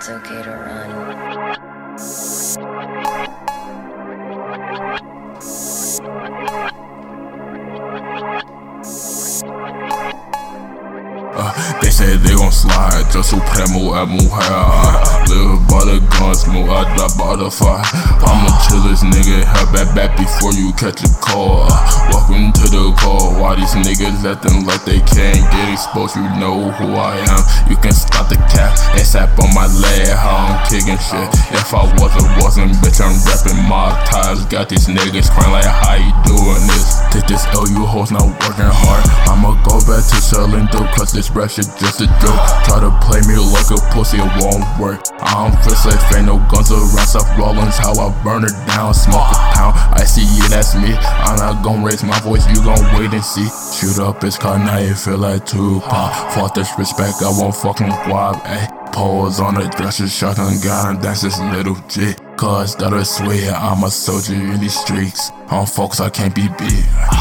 it's okay to run. Uh, they say they gon' slide, just supremo é mulher. Live by the guns, move I drop by the fire. I'm a chillest nigga, help back back before you catch a call. Why these niggas acting like they can't get exposed? You know who I am, you can stop the cap. ASAP on my leg, how I'm kicking shit. If I wasn't, wasn't, bitch, I'm rapping my ties. Got these niggas crying like, how you doing this? Take this L, you hoes not working hard. I'ma go back to selling dope, cause this rap shit just a joke. Try to play me like a pussy, it won't work. I don't feel safe, ain't no guns around. Stop Rollins, how I burn it down. Smoke a pound, I see you, that's me. I'm not gon' raise my voice, you gon' wait and see. Shoot up, it's called now you feel like Tupac. Fuck disrespect, I won't fucking guap, ayy. Pose on the dresser, shotgun gun, that's this little G. Cause that is swear I'm a soldier in these streets. On folks, I can't be beat.